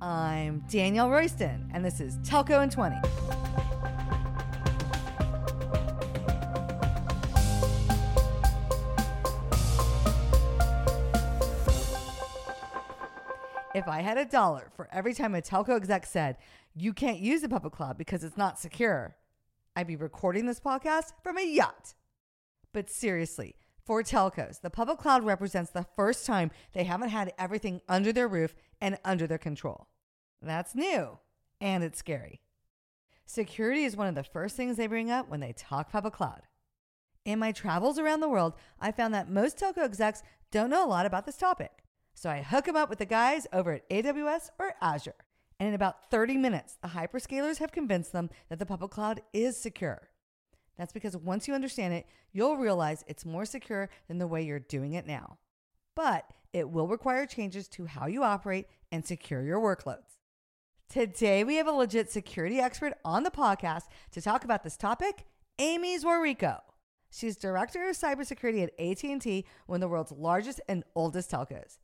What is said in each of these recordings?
I'm Danielle Royston, and this is Telco in 20. If I had a dollar for every time a telco exec said, you can't use the public cloud because it's not secure, I'd be recording this podcast from a yacht. But seriously, for telcos, the public cloud represents the first time they haven't had everything under their roof and under their control. That's new and it's scary. Security is one of the first things they bring up when they talk public cloud. In my travels around the world, I found that most telco execs don't know a lot about this topic. So I hook them up with the guys over at AWS or Azure. And in about 30 minutes, the hyperscalers have convinced them that the public cloud is secure. That's because once you understand it, you'll realize it's more secure than the way you're doing it now. But it will require changes to how you operate and secure your workloads. Today, we have a legit security expert on the podcast to talk about this topic, Amy Zwarico. She's director of cybersecurity at AT&T, one of the world's largest and oldest telcos.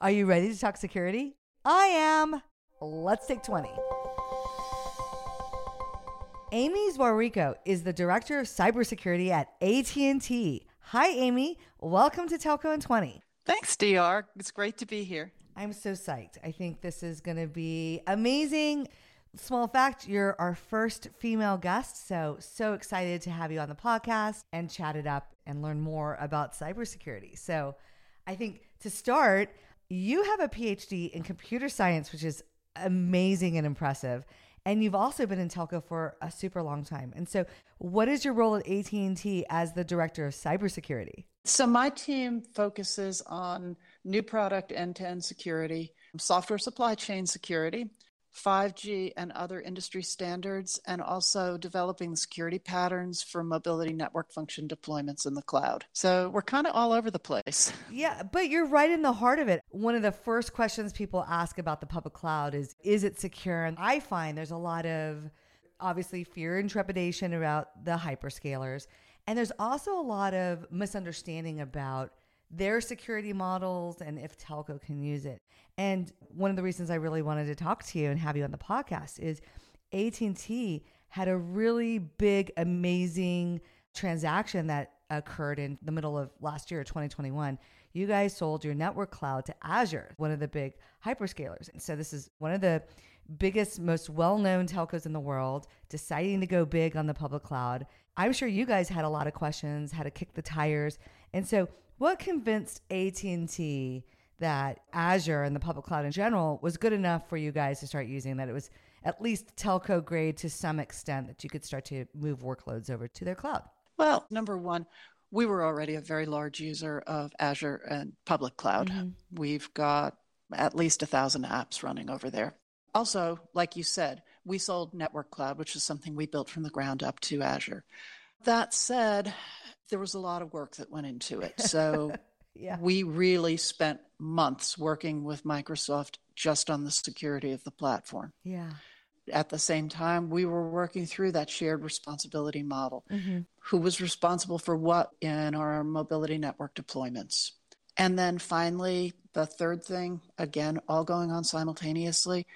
Are you ready to talk security? I am. Let's take 20. Amy Zwarico is the director of cybersecurity at AT&T. Hi Amy, welcome to Telco in 20. Thanks, DR. It's great to be here. I'm so psyched. I think this is going to be amazing. Small fact, you're our first female guest, so so excited to have you on the podcast and chat it up and learn more about cybersecurity. So, I think to start, you have a PhD in computer science, which is amazing and impressive. And you've also been in telco for a super long time. And so, what is your role at AT&T as the director of cybersecurity? So my team focuses on new product end-to-end security, software supply chain security, 5G and other industry standards, and also developing security patterns for mobility network function deployments in the cloud. So we're kind of all over the place. Yeah, but you're right in the heart of it. One of the first questions people ask about the public cloud is is it secure? And I find there's a lot of obviously fear and trepidation about the hyperscalers. And there's also a lot of misunderstanding about their security models and if telco can use it. And one of the reasons I really wanted to talk to you and have you on the podcast is AT&T had a really big amazing transaction that occurred in the middle of last year 2021 you guys sold your network cloud to azure one of the big hyperscalers. And so this is one of the biggest most well-known telcos in the world deciding to go big on the public cloud. I'm sure you guys had a lot of questions how to kick the tires. And so what convinced AT&T that Azure and the public cloud in general was good enough for you guys to start using that it was at least telco grade to some extent that you could start to move workloads over to their cloud? Well, number one, we were already a very large user of Azure and public cloud. Mm-hmm. We've got at least a thousand apps running over there. Also, like you said, we sold Network Cloud, which is something we built from the ground up to Azure. That said, there was a lot of work that went into it. So yeah. we really spent months working with Microsoft just on the security of the platform. Yeah. At the same time, we were working through that shared responsibility model. Mm-hmm. Who was responsible for what in our mobility network deployments? And then finally, the third thing, again, all going on simultaneously,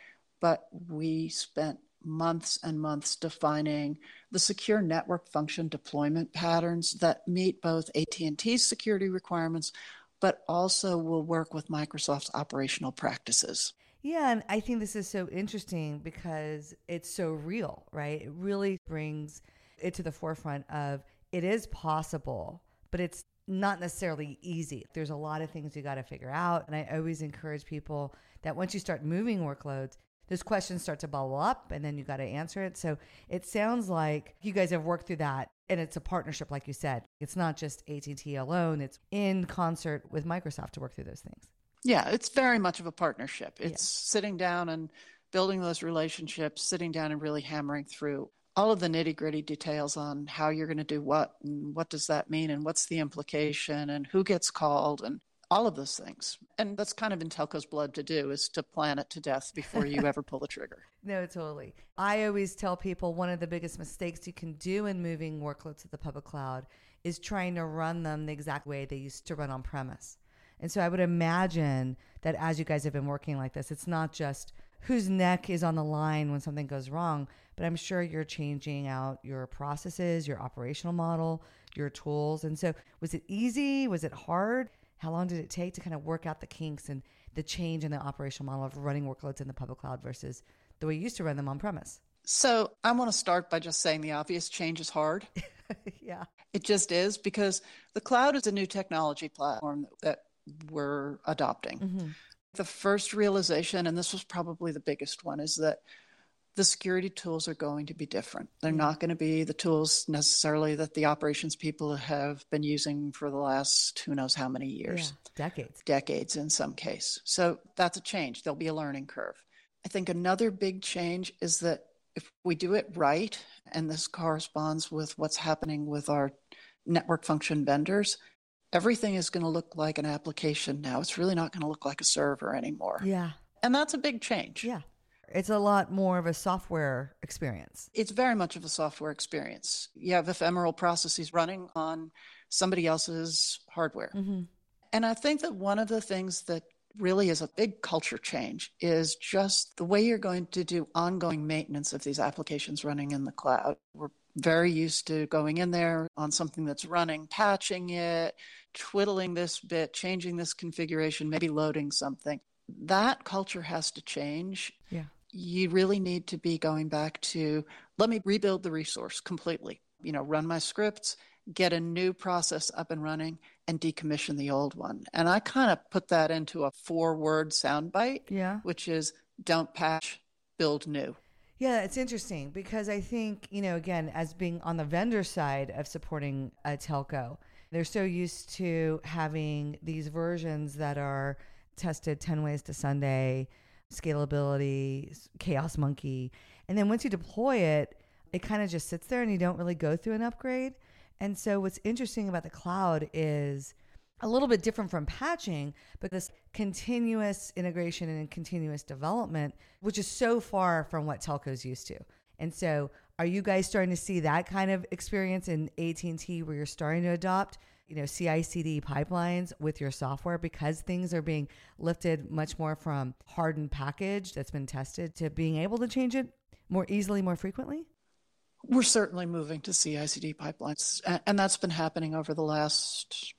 but we spent months and months defining the secure network function deployment patterns that meet both AT&T's security requirements but also will work with Microsoft's operational practices. Yeah, and I think this is so interesting because it's so real, right? It really brings it to the forefront of it is possible, but it's not necessarily easy. There's a lot of things you got to figure out. And I always encourage people that once you start moving workloads, those questions start to bubble up and then you got to answer it. So it sounds like you guys have worked through that and it's a partnership like you said. It's not just AT&T alone, it's in concert with Microsoft to work through those things. Yeah, it's very much of a partnership. It's sitting down and building those relationships, sitting down and really hammering through all of the nitty-gritty details on how you're going to do what and what does that mean and what's the implication and who gets called and all of those things. And that's kind of in telco's blood to do is to plan it to death before you ever pull the trigger. No, totally. I always tell people one of the biggest mistakes you can do in moving workloads to the public cloud is trying to run them the exact way they used to run on premise. And so I would imagine that as you guys have been working like this, it's not just whose neck is on the line when something goes wrong, but I'm sure you're changing out your processes, your operational model, your tools. And so, was it easy? Was it hard? How long did it take to kind of work out the kinks and the change in the operational model of running workloads in the public cloud versus the way you used to run them on premise? So, I want to start by just saying the obvious change is hard. yeah. It just is because the cloud is a new technology platform that we're adopting. Mm-hmm. The first realization, and this was probably the biggest one, is that the security tools are going to be different. They're mm-hmm. not going to be the tools necessarily that the operations people have been using for the last who knows how many years. Yeah, decades. Decades in some case. So that's a change. There'll be a learning curve. I think another big change is that if we do it right, and this corresponds with what's happening with our network function vendors, everything is going to look like an application now. It's really not going to look like a server anymore. Yeah. And that's a big change. Yeah. It's a lot more of a software experience. It's very much of a software experience. You have ephemeral processes running on somebody else's hardware. Mm-hmm. And I think that one of the things that really is a big culture change is just the way you're going to do ongoing maintenance of these applications running in the cloud. We're very used to going in there on something that's running, patching it, twiddling this bit, changing this configuration, maybe loading something. That culture has to change. Yeah. You really need to be going back to let me rebuild the resource completely. You know, run my scripts, get a new process up and running, and decommission the old one. And I kind of put that into a four word soundbite, yeah. which is don't patch, build new. Yeah, it's interesting because I think, you know, again, as being on the vendor side of supporting a telco, they're so used to having these versions that are tested 10 ways to Sunday, scalability, chaos monkey. And then once you deploy it, it kind of just sits there and you don't really go through an upgrade. And so what's interesting about the cloud is a little bit different from patching, but this continuous integration and continuous development, which is so far from what telcos used to. And so, are you guys starting to see that kind of experience in AT&T where you're starting to adopt, you know, CI/CD pipelines with your software because things are being lifted much more from hardened package that's been tested to being able to change it more easily, more frequently? We're certainly moving to CI/CD pipelines, and that's been happening over the last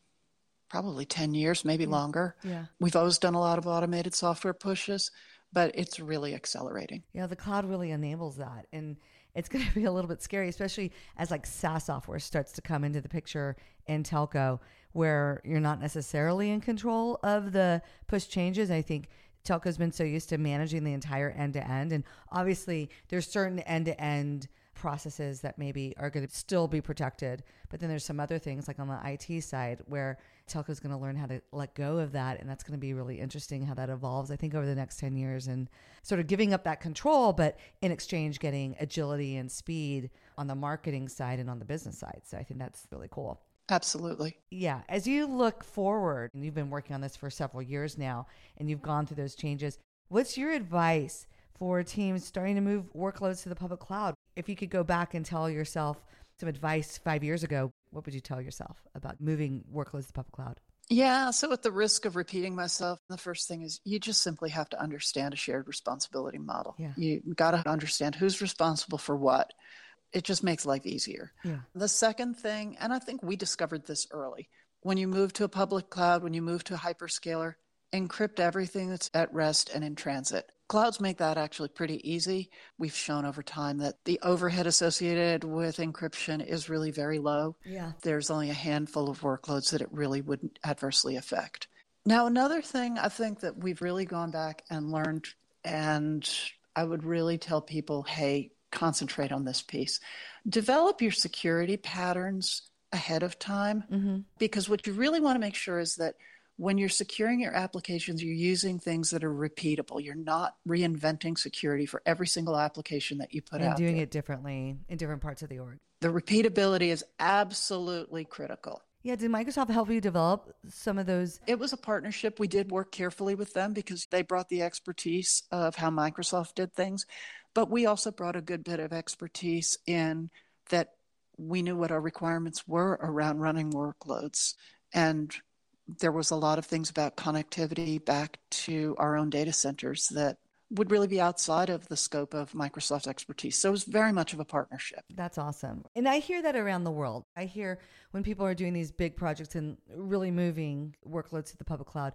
probably 10 years, maybe longer. Yeah. We've always done a lot of automated software pushes, but it's really accelerating. Yeah, the cloud really enables that. And it's going to be a little bit scary, especially as like SaaS software starts to come into the picture in telco, where you're not necessarily in control of the push changes. I think telco's been so used to managing the entire end to end. And obviously, there's certain end to end processes that maybe are going to still be protected. But then there's some other things like on the IT side where telco is going to learn how to let go of that. And that's going to be really interesting how that evolves, I think, over the next 10 years and sort of giving up that control, but in exchange, getting agility and speed on the marketing side and on the business side. So I think that's really cool. Absolutely. Yeah. As you look forward, and you've been working on this for several years now, and you've gone through those changes, what's your advice for teams starting to move workloads to the public cloud? If you could go back and tell yourself some advice five years ago, what would you tell yourself about moving workloads to the public cloud? Yeah, so at the risk of repeating myself, the first thing is you just simply have to understand a shared responsibility model. Yeah. You got to understand who's responsible for what. It just makes life easier. Yeah. The second thing, and I think we discovered this early, when you move to a public cloud, when you move to a hyperscaler, encrypt everything that's at rest and in transit. Clouds make that actually pretty easy. We've shown over time that the overhead associated with encryption is really very low. Yeah. There's only a handful of workloads that it really wouldn't adversely affect. Now, another thing I think that we've really gone back and learned, and I would really tell people hey, concentrate on this piece. Develop your security patterns ahead of time mm-hmm. because what you really want to make sure is that when you're securing your applications, you're using things that are repeatable. You're not reinventing security for every single application that you put and out. doing there. it differently in different parts of the org. The repeatability is absolutely critical. Yeah, did Microsoft help you develop some of those? It was a partnership. We did work carefully with them because they brought the expertise of how Microsoft did things. But we also brought a good bit of expertise in that we knew what our requirements were around running workloads. And there was a lot of things about connectivity back to our own data centers that would really be outside of the scope of Microsoft's expertise. So it was very much of a partnership. That's awesome. And I hear that around the world. I hear when people are doing these big projects and really moving workloads to the public cloud,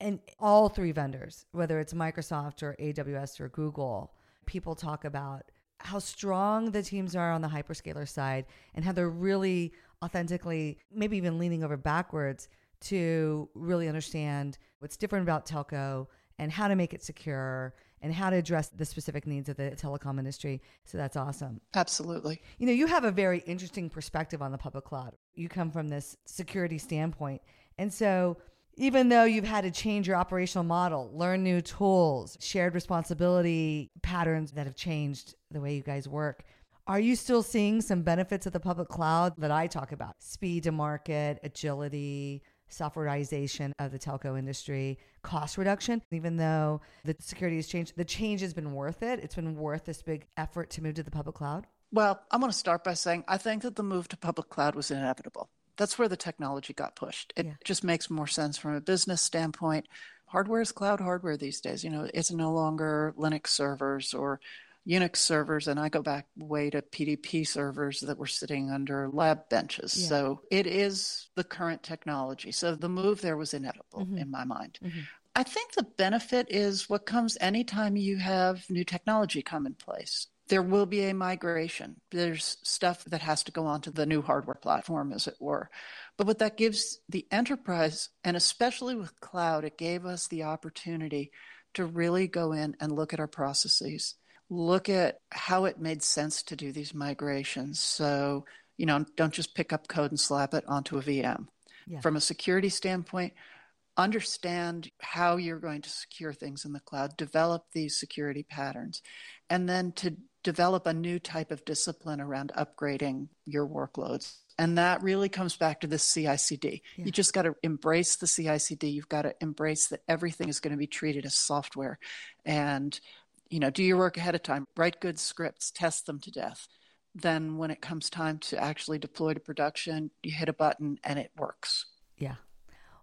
and all three vendors, whether it's Microsoft or AWS or Google, people talk about how strong the teams are on the hyperscaler side and how they're really authentically, maybe even leaning over backwards to really understand what's different about telco and how to make it secure and how to address the specific needs of the telecom industry. So that's awesome. Absolutely. You know, you have a very interesting perspective on the public cloud. You come from this security standpoint. And so, even though you've had to change your operational model, learn new tools, shared responsibility patterns that have changed the way you guys work, are you still seeing some benefits of the public cloud that I talk about? Speed to market, agility, softwareization of the telco industry, cost reduction. Even though the security has changed, the change has been worth it. It's been worth this big effort to move to the public cloud. Well, I'm going to start by saying I think that the move to public cloud was inevitable. That's where the technology got pushed. It yeah. just makes more sense from a business standpoint. Hardware is cloud hardware these days. You know, it's no longer Linux servers or Unix servers, and I go back way to PDP servers that were sitting under lab benches. Yeah. So it is the current technology. So the move there was inevitable mm-hmm. in my mind. Mm-hmm. I think the benefit is what comes anytime you have new technology come in place. There will be a migration. There's stuff that has to go onto the new hardware platform, as it were. But what that gives the enterprise, and especially with cloud, it gave us the opportunity to really go in and look at our processes look at how it made sense to do these migrations. So, you know, don't just pick up code and slap it onto a VM. Yeah. From a security standpoint, understand how you're going to secure things in the cloud, develop these security patterns, and then to develop a new type of discipline around upgrading your workloads. And that really comes back to the CI/CD. Yeah. You just got to embrace the CI/CD. You've got to embrace that everything is going to be treated as software, and you know, do your work ahead of time, write good scripts, test them to death. Then when it comes time to actually deploy to production, you hit a button and it works. Yeah.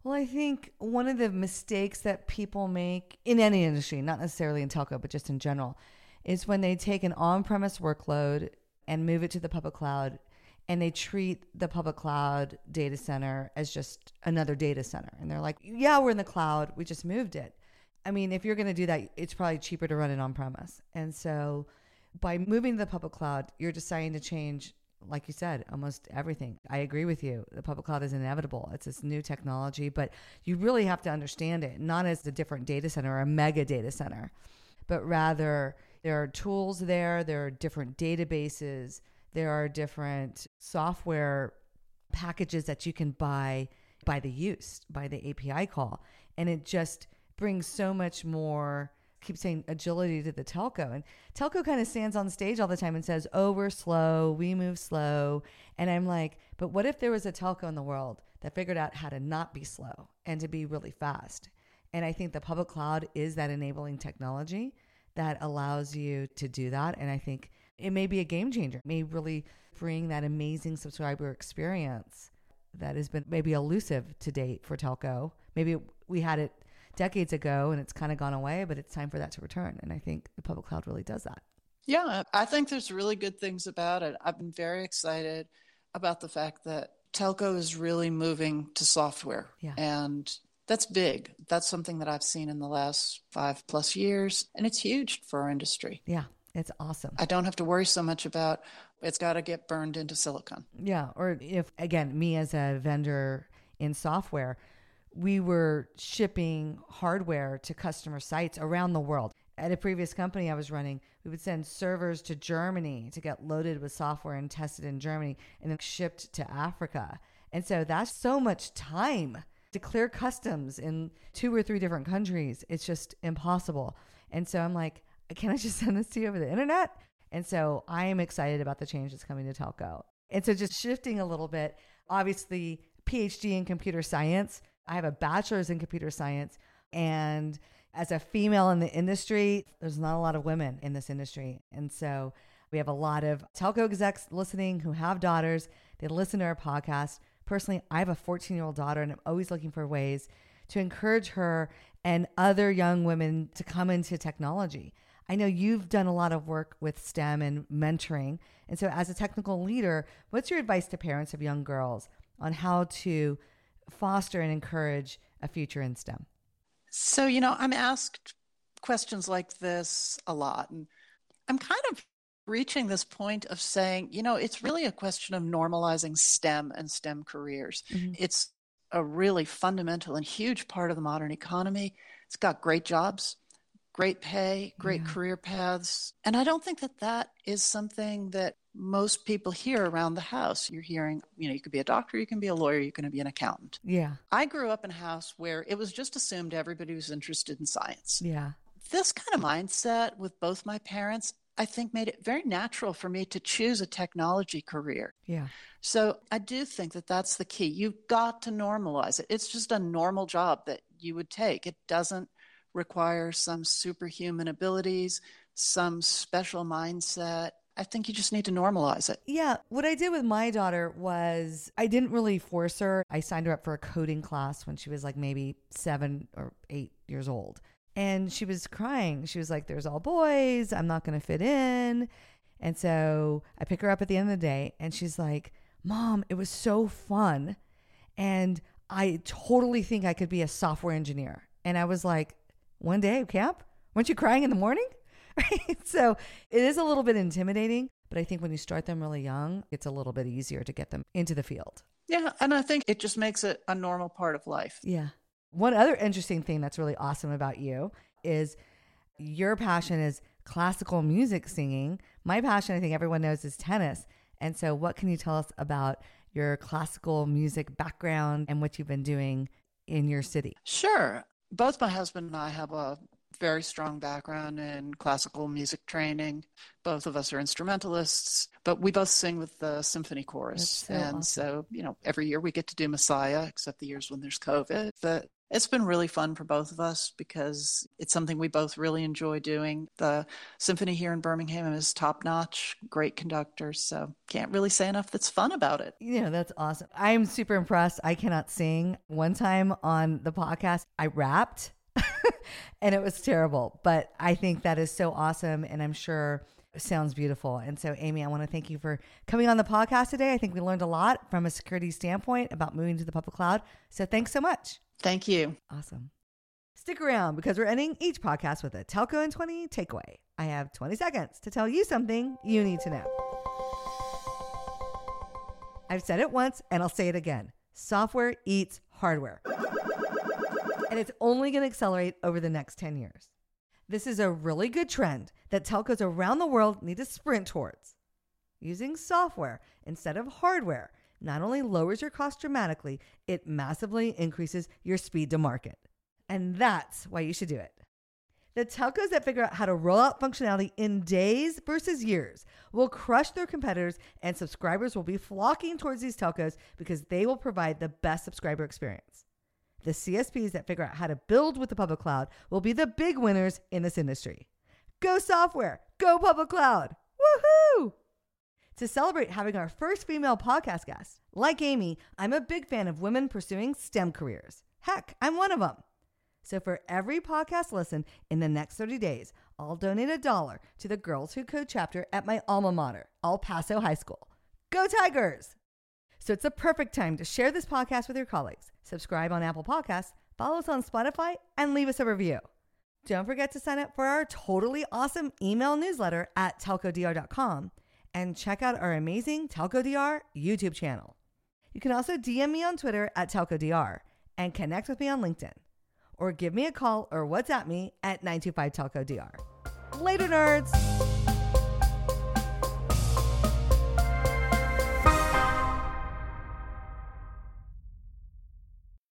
Well, I think one of the mistakes that people make in any industry, not necessarily in telco, but just in general, is when they take an on premise workload and move it to the public cloud and they treat the public cloud data center as just another data center. And they're like, yeah, we're in the cloud, we just moved it. I mean, if you're going to do that, it's probably cheaper to run it on premise. And so by moving to the public cloud, you're deciding to change, like you said, almost everything. I agree with you. The public cloud is inevitable. It's this new technology, but you really have to understand it, not as a different data center or a mega data center, but rather there are tools there, there are different databases, there are different software packages that you can buy by the use, by the API call. And it just, brings so much more keep saying agility to the telco. And telco kind of stands on stage all the time and says oh we're slow we move slow. And i'm like but what if there was a telco in the world that figured out how to not be slow and to be really fast? And i think the public cloud is that enabling technology that allows you to do that. And i think it may be a game changer it may really bring that amazing subscriber experience that has been maybe elusive to date for telco. Maybe we had it decades ago and it's kind of gone away, but it's time for that to return. And I think the public cloud really does that. Yeah, I think there's really good things about it. I've been very excited about the fact that telco is really moving to software. Yeah. And that's big. That's something that I've seen in the last five plus years, and it's huge for our industry. Yeah, it's awesome. I don't have to worry so much about it's got to get burned into silicon. Yeah, or if again, me as a vendor in software, we were shipping hardware to customer sites around the world. At a previous company I was running, we would send servers to Germany to get loaded with software and tested in Germany and then shipped to Africa. And so that's so much time to clear customs in two or three different countries. It's just impossible. And so I'm like, can I just send this to you over the internet? And so I am excited about the change that's coming to telco. And so just shifting a little bit, obviously, PhD in computer science I have a bachelor's in computer science. And as a female in the industry, there's not a lot of women in this industry. And so we have a lot of telco execs listening who have daughters. They listen to our podcast. Personally, I have a 14 year old daughter, and I'm always looking for ways to encourage her and other young women to come into technology. I know you've done a lot of work with STEM and mentoring. And so, as a technical leader, what's your advice to parents of young girls on how to foster and encourage a future in STEM? So, you know, I'm asked questions like this a lot. And I'm kind of reaching this point of saying, you know, it's really a question of normalizing STEM and STEM careers. Mm-hmm. It's a really fundamental and huge part of the modern economy. It's got great jobs great pay, great yeah. career paths. And I don't think that that is something that most people hear around the house. You're hearing, you know, you could be a doctor, you can be a lawyer, you can be an accountant. Yeah. I grew up in a house where it was just assumed everybody was interested in science. Yeah. This kind of mindset with both my parents, I think made it very natural for me to choose a technology career. Yeah. So I do think that that's the key. You've got to normalize it. It's just a normal job that you would take. It doesn't require some superhuman abilities, some special mindset. I think you just need to normalize it. Yeah. What I did with my daughter was I didn't really force her. I signed her up for a coding class when she was like maybe seven or eight years old. And she was crying. She was like, There's all boys. I'm not going to fit in. And so I pick her up at the end of the day and she's like, Mom, it was so fun. And I totally think I could be a software engineer. And I was like, one day camp? Weren't you crying in the morning? Right? So it is a little bit intimidating, but I think when you start them really young, it's a little bit easier to get them into the field. Yeah. And I think it just makes it a normal part of life. Yeah. One other interesting thing that's really awesome about you is your passion is classical music singing. My passion, I think everyone knows, is tennis. And so, what can you tell us about your classical music background and what you've been doing in your city? Sure both my husband and I have a very strong background in classical music training. Both of us are instrumentalists, but we both sing with the symphony chorus. So and awesome. so, you know, every year we get to do Messiah, except the years when there's COVID. But it's been really fun for both of us because it's something we both really enjoy doing. The symphony here in Birmingham is top notch, great conductors. So can't really say enough that's fun about it. Yeah, that's awesome. I'm super impressed. I cannot sing. One time on the podcast, I rapped and it was terrible, but I think that is so awesome. And I'm sure sounds beautiful. And so, Amy, I want to thank you for coming on the podcast today. I think we learned a lot from a security standpoint about moving to the public cloud. So, thanks so much. Thank you. Awesome. Stick around because we're ending each podcast with a Telco in 20 takeaway. I have 20 seconds to tell you something you need to know. I've said it once and I'll say it again software eats hardware. And it's only going to accelerate over the next 10 years. This is a really good trend that telcos around the world need to sprint towards. Using software instead of hardware not only lowers your cost dramatically, it massively increases your speed to market. And that's why you should do it. The telcos that figure out how to roll out functionality in days versus years will crush their competitors, and subscribers will be flocking towards these telcos because they will provide the best subscriber experience. The CSPs that figure out how to build with the public cloud will be the big winners in this industry. Go software, go public cloud. Woohoo! to celebrate having our first female podcast guest. Like Amy, I'm a big fan of women pursuing STEM careers. Heck, I'm one of them. So for every podcast listen in the next 30 days, I'll donate a dollar to the Girls Who Code chapter at my alma mater, El Paso High School. Go Tigers! So it's a perfect time to share this podcast with your colleagues. Subscribe on Apple Podcasts, follow us on Spotify, and leave us a review. Don't forget to sign up for our totally awesome email newsletter at telcodr.com and check out our amazing TelcoDR YouTube channel. You can also DM me on Twitter at TelcoDR and connect with me on LinkedIn. Or give me a call or WhatsApp me at 925 TelcoDR. Later, nerds!